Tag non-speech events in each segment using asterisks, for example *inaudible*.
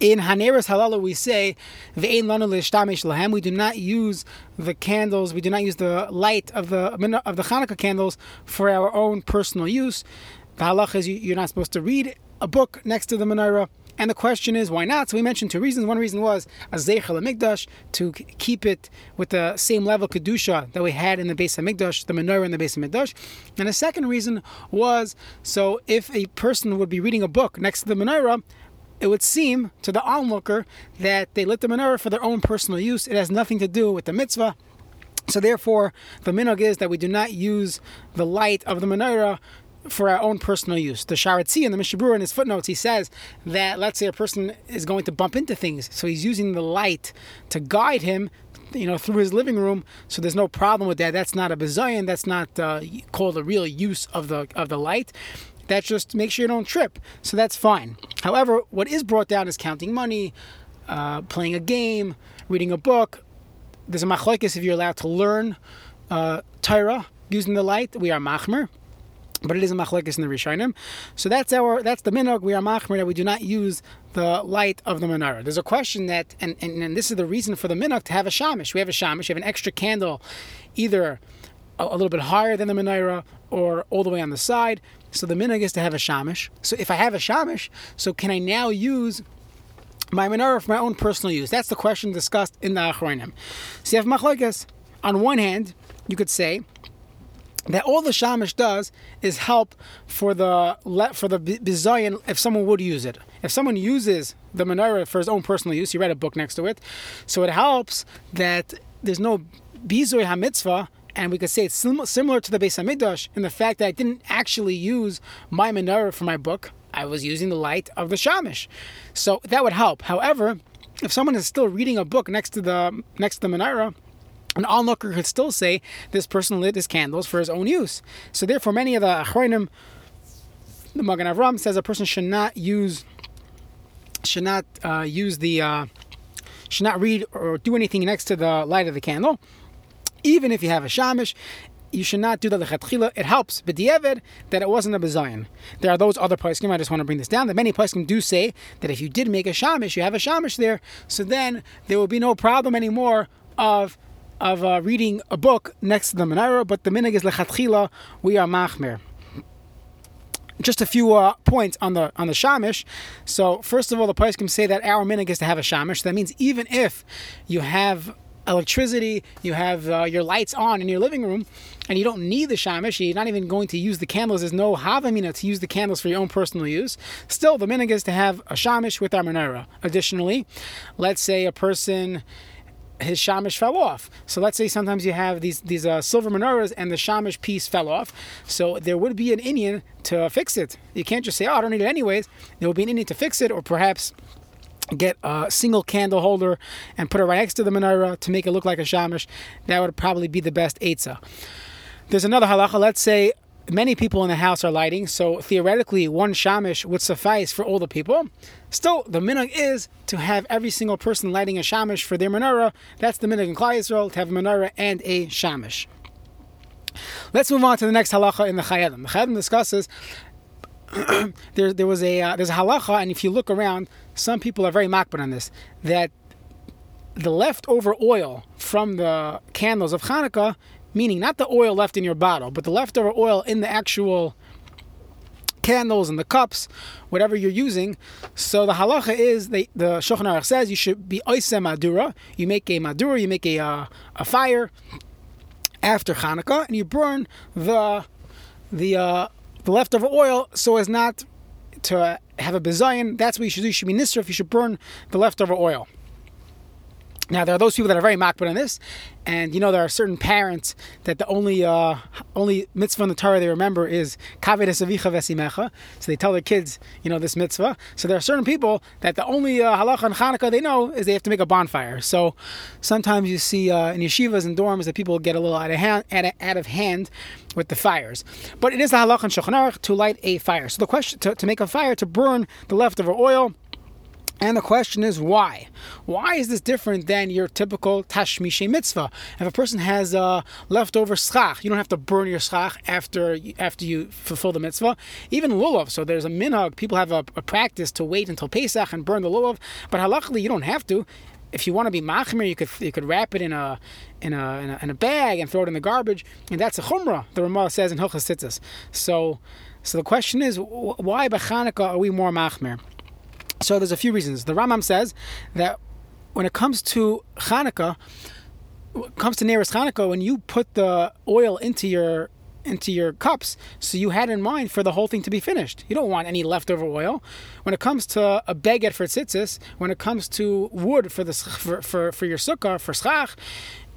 In HaNeiros Halalu, we say, "Ve'ein lanu l'shtamish lahem." We do not use the candles. We do not use the light of the of the Hanukkah candles for our own personal use. The halach is you, are not supposed to read a book next to the menorah. And the question is, why not? So we mentioned two reasons. One reason was a zeichel mikdash to keep it with the same level kedusha that we had in the Beis Hamikdash, the menorah in the Beis Hamikdash. And the second reason was so if a person would be reading a book next to the menorah, it would seem to the onlooker that they lit the menorah for their own personal use. It has nothing to do with the mitzvah. So therefore, the minog is that we do not use the light of the menorah for our own personal use. The Sharatzi and the Mishnah Berurah in his footnotes, he says that let's say a person is going to bump into things, so he's using the light to guide him you know, through his living room. So there's no problem with that. That's not a bizayon. That's not uh, called a real use of the of the light. That just makes sure you don't trip. So that's fine. However, what is brought down is counting money, uh, playing a game, reading a book. There's a machlokes if you're allowed to learn uh, Torah using the light. We are machmer. But it is a machlekes in the Rishonim. So that's our that's the minog. We are machmer that we do not use the light of the menorah. There's a question that, and, and, and this is the reason for the minog to have a shamish. We have a shamish. We have an extra candle, either a, little bit higher than the menorah or all the way on the side. So the minog is to have a shamish. So if I have a shamish, so can I now use my menorah for my own personal use? That's the question discussed in the Achronim. So you have machlokes. On one hand, you could say that all the shamish does is help for the for the bizayin if someone would use it. If someone uses the menorah for his own personal use, he read a book next to it, so it helps that there's no bizoy hamitzvah and we could say it's similar to the Beis Hamikdash in the fact that I didn't actually use my menorah for my book. I was using the light of the shamish, so that would help. However, if someone is still reading a book next to the next to the menorah, an onlooker could still say this person lit his candles for his own use. So therefore, many of the achronim, the Magen Avram says a person should not use should not uh, use the uh, should not read or do anything next to the light of the candle even if you have a shamish, you should not do the lechatchila. It helps but the b'diavad that it wasn't a bezayin. There are those other poskim. I just want to bring this down. That many poskim do say that if you did make a shamish, you have a shamish there, so then there will be no problem anymore of of uh, reading a book next to the menorah. But the minig is lechatchila. We are machmer. Just a few uh, points on the on the shamish. So first of all, the poskim say that our minig is to have a shamish. That means even if you have electricity, you have uh, your lights on in your living room, and you don't need the shamish, you're not even going to use the candles. There's no havamina to use the candles for your own personal use. Still, the minig is to have a shamish with our menorah. Additionally, let's say a person his shamish fell off. So let's say sometimes you have these these uh, silver menorahs and the shamish piece fell off. So there would be an Indian to fix it. You can't just say, "Oh, I don't need it anyways." There would be an Indian to fix it, or perhaps get a single candle holder and put it right next to the menorah to make it look like a shamish, that would probably be the best eitzah. There's another halacha. Let's say many people in the house are lighting, so theoretically one shamish would suffice for all the people. Still, the minhag is to have every single person lighting a shamish for their menorah. That's the minhag in Klal Yisrael to have a menorah and a shamish. Let's move on to the next halacha in the Chayei Adam. The Chayei Adam discusses *clears throat* there, there was a uh, there's a halacha, and if you look around, some people are very makbar on this that the leftover oil from the candles of Hanukkah, meaning not the oil left in your bottle, but the leftover oil in the actual candles and the cups, whatever you're using. So the halacha is they, the Shulchan Aruch says you should be oisem madura. You make a madura, you make a uh, a fire after Hanukkah, and you burn the the uh, the leftover oil so as not to have a bezayin. That's what you should do. You should be nisrif. You should burn the leftover oil. Now there are those people that are very makbid on this, and you know there are certain parents that the only uh, only mitzvah in the Torah they remember is kaved avicha vesimecha. So they tell their kids, you know, this mitzvah. So there are certain people that the only uh, halacha and Hanukkah they know is they have to make a bonfire. So sometimes you see uh, in yeshivas and dorms that people get a little out of hand, out of, hand with the fires. But it is the halacha and Aruch to light a fire. So the question to, to make a fire to burn the leftover oil And the question is why? Why is this different than your typical tashmishe mitzvah? If a person has uh, leftover schach, you don't have to burn your schach after after you fulfill the mitzvah. Even lulav, so there's a minhag. People have a, a, practice to wait until Pesach and burn the lulav, but halachically you don't have to. If you want to be machmir, you could you could wrap it in a in a, in a, in a bag and throw it in the garbage, and that's a chumrah. The Ramah says in Hilchas. So so the question is, why by Hanukkah are we more machmir? So there's a few reasons. The Ramam says that when it comes to Hanukkah, comes to Neris Hanukkah, when you put the oil into your into your cups, so you had in mind for the whole thing to be finished. You don't want any leftover oil. When it comes to a baguette for tzitzis, when it comes to wood for the *laughs* for for, for your sukkah for schach,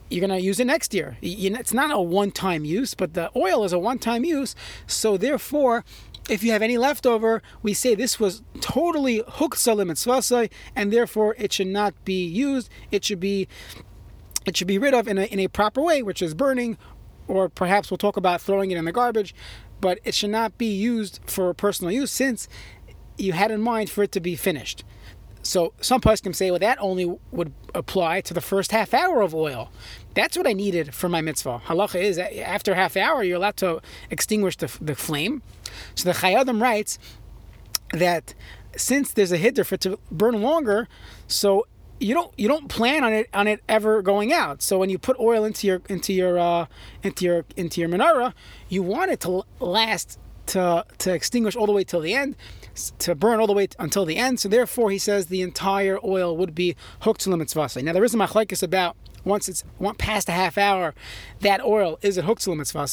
you're going to use it next year. It's not a one-time use, but the oil is a one-time use. So therefore, if you have any leftover, we say this was totally huksa mitzvasai, and therefore it should not be used. It should be it should be rid of in a, in a proper way, which is burning, or perhaps we'll talk about throwing it in the garbage, but it should not be used for personal use since you had in mind for it to be finished. So some can say, well, that only would apply to the first half hour of oil. That's what I needed for my mitzvah. Halacha is after half hour, you're allowed to extinguish the, the flame. So the Chayei Adam writes that since there's a hitter for it to burn longer, so you don't you don't plan on it on it ever going out. So when you put oil into your into your uh, into your into your menorah, you want it to last to to extinguish all the way till the end, to burn all the way until the end. So therefore, he says the entire oil would be hooked to the mitzvah. Now there is a machlekes about once it's past a half hour, that oil is it hooked to the mitzvah.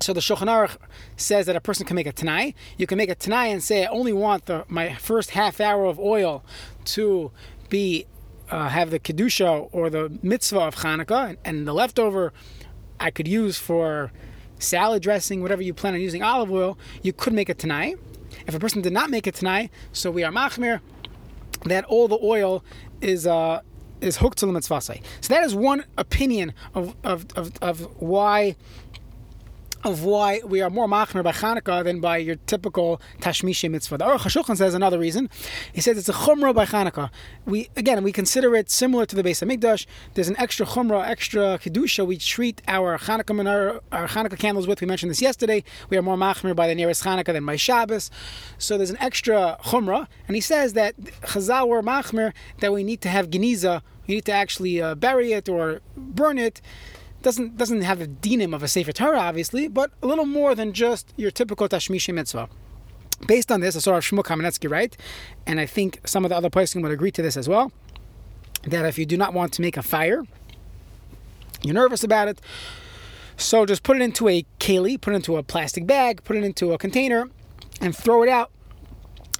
So the Shulchan Aruch says that a person can make a tanai. You can make a tanai and say, I only want the, my first half hour of oil to be uh, have the kedusha or the mitzvah of Hanukkah, and, and, the leftover I could use for salad dressing, whatever you plan on using olive oil. You could make it tonight. If a person did not make it tonight, so we are machmir that all the oil is uh, is hooked to the mitzvah. So that is one opinion of of, of, of why of why we are more machmer by Hanukkah than by your typical Tashmishi mitzvah. The Aruch HaShulchan says another reason. He says it's a chumrah by Hanukkah. We again we consider it similar to the Beis Hamikdash. There's an extra chumrah, extra kedusha. We treat our Hanukkah our, our Hanukkah candles with. We mentioned this yesterday. We are more machmer by the nearest Hanukkah than by Shabbos. So there's an extra chumrah, and he says that Chazal were machmer that we need to have geniza. We need to actually uh, bury it or burn it doesn't doesn't have the dinim of a Sefer Torah, obviously, but a little more than just your typical Tashmishi mitzvah. Based on this, I saw Shmuel Kamenetsky right, and I think some of the other poskim would agree to this as well, that if you do not want to make a fire, you're nervous about it, so just put it into a keli, put it into a plastic bag, put it into a container, and throw it out,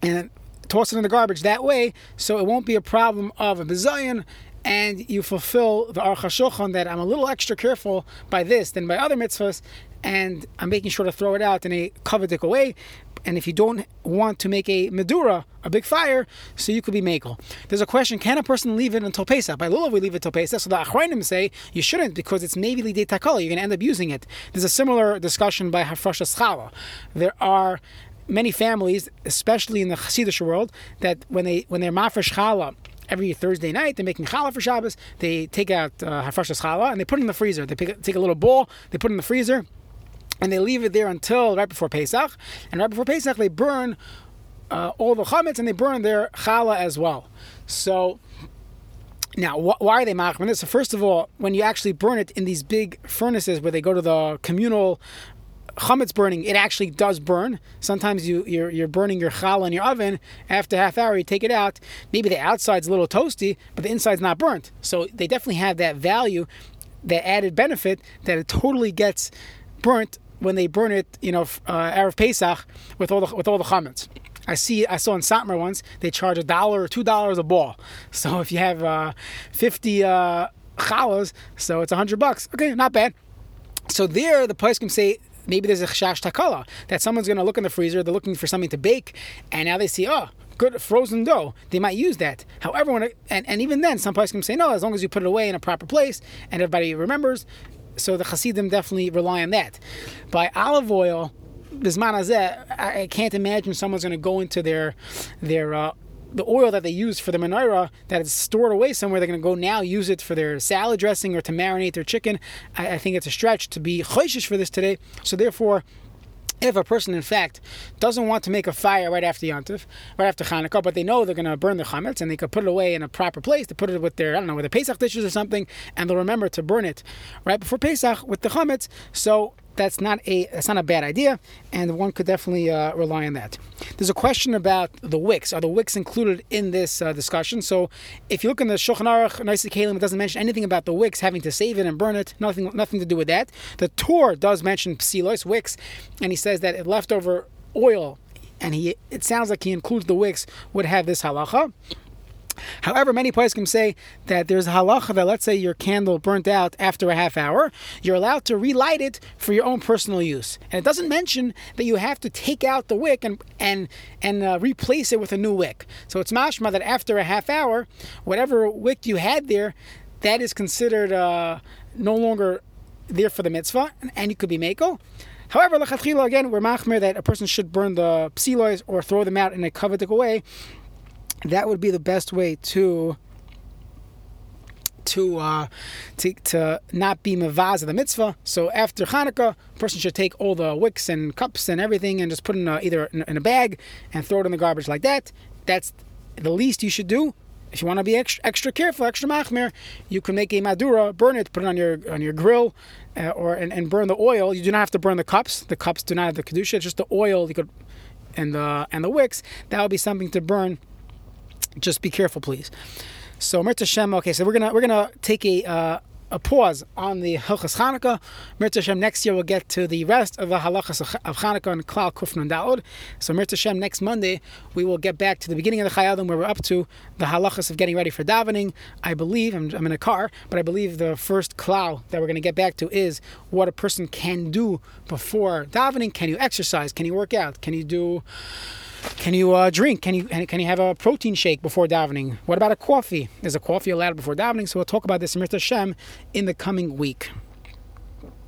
and toss it in the garbage that way, so it won't be a problem of a bizayon and you fulfill the HaShulchan that I'm a little extra careful by this than by other mitzvahs, and I'm making sure to throw it out in a kavadik way. And if you don't want to make a medura, a big fire, so you could be makel. There's a question: Can a person leave it until Pesach? By Lulav, we leave it until Pesach. So the Achrayim say you shouldn't because it's maybe lidei takala. You're going to end up using it. There's a similar discussion by Hafrashas Challah. There are many families, especially in the Hasidic world, that when they when they're mafresh challah every Thursday night. They're making challah for Shabbos. They take out uh, hafrashas challah and they put it in the freezer. They pick, take a little bowl, they put it in the freezer, and they leave it there until right before Pesach. And right before Pesach, they burn uh, all the chametz and they burn their challah as well. So. Now, wh- why are they machmir this? So first of all, when you actually burn it in these big furnaces where they go to the communal chametz burning, it actually does burn. Sometimes you you're, you're burning your challah in your oven. After half hour, you take it out. Maybe the outside's a little toasty, but the inside's not burnt. So they definitely have that value, that added benefit that it totally gets burnt when they burn it. You know, uh, erev Pesach with all the with all the chametz. I see. I saw in Satmar once they charge a dollar or two dollars a ball. *laughs* So if you have uh, fifty uh, challahs, so it's hundred bucks. Okay, not bad. So there, the place can say maybe there's a chash takala that someone's going to look in the freezer, they're looking for something to bake, and now they see, oh, good frozen dough. They might use that. However, when it, and, and even then, some places can say no, as long as you put it away in a proper place and everybody remembers. So the Hasidim definitely rely on that. By olive oil, this manazeh, I can't imagine someone's going to go into their their uh, the oil that they use for the menorah that is stored away somewhere, they're going to go now use it for their salad dressing or to marinate their chicken. I, I think it's a stretch to be choishish for this today. So therefore, if a person, in fact, doesn't want to make a fire right after Yontif, right after Hanukkah, but they know they're going to burn the chametz and they could put it away in a proper place to put it with their, I don't know, with their Pesach dishes or something, and they'll remember to burn it right before Pesach with the chametz. So that's not a that's not a bad idea, and one could definitely uh, rely on that. There's a question about the wicks. Are the wicks included in this uh, discussion? So, if you look in the Shulchan Aruch, Noisei Keilim, it doesn't mention anything about the wicks having to save it and burn it. Nothing, nothing to do with that. The Torah does mention psilos wicks, and he says that leftover oil, and he it sounds like he includes the wicks would have this halacha. However, many places can say that there's a halacha that let's say your candle burnt out after a half hour, you're allowed to relight it for your own personal use. And it doesn't mention that you have to take out the wick and and and uh, replace it with a new wick. So it's mashma that after a half hour, whatever wick you had there, that is considered uh, no longer there for the mitzvah, and you could be mako. However, lechatchila again, we're machmer that a person should burn the psilois or throw them out in a coveted way that would be the best way to to uh, to, to not be mavaz of the mitzvah. So after Hanukkah, a person should take all the wicks and cups and everything and just put in a, either in a bag and throw it in the garbage like that. That's the least you should do. If you want to be extra, extra careful, extra machmir, you can make a madura, burn it, put it on your on your grill, uh, or and, and burn the oil. You do not have to burn the cups. The cups do not have the kedusha. It's just the oil you could, and the and the wicks. That would be something to burn just be careful, please. So Mirta Shem. Okay, so we're gonna we're gonna take a uh, a pause on the Hilchas Chanukah. Mirta Shem. Next year we'll get to the rest of the halachas of Chanukah and Klal Kufnun Daud. So Mirta Shem. Next Monday we will get back to the beginning of the Chayei Adam where we're up to the halachas of getting ready for davening. I believe I'm, I'm in a car, but I believe the first Klal that we're going to get back to is what a person can do before davening. Can you exercise? Can you work out? Can you do can you uh, drink? Can you can you have a protein shake before davening? What about a coffee? Is a coffee allowed before davening? So we'll talk about this in Hashem in the coming week.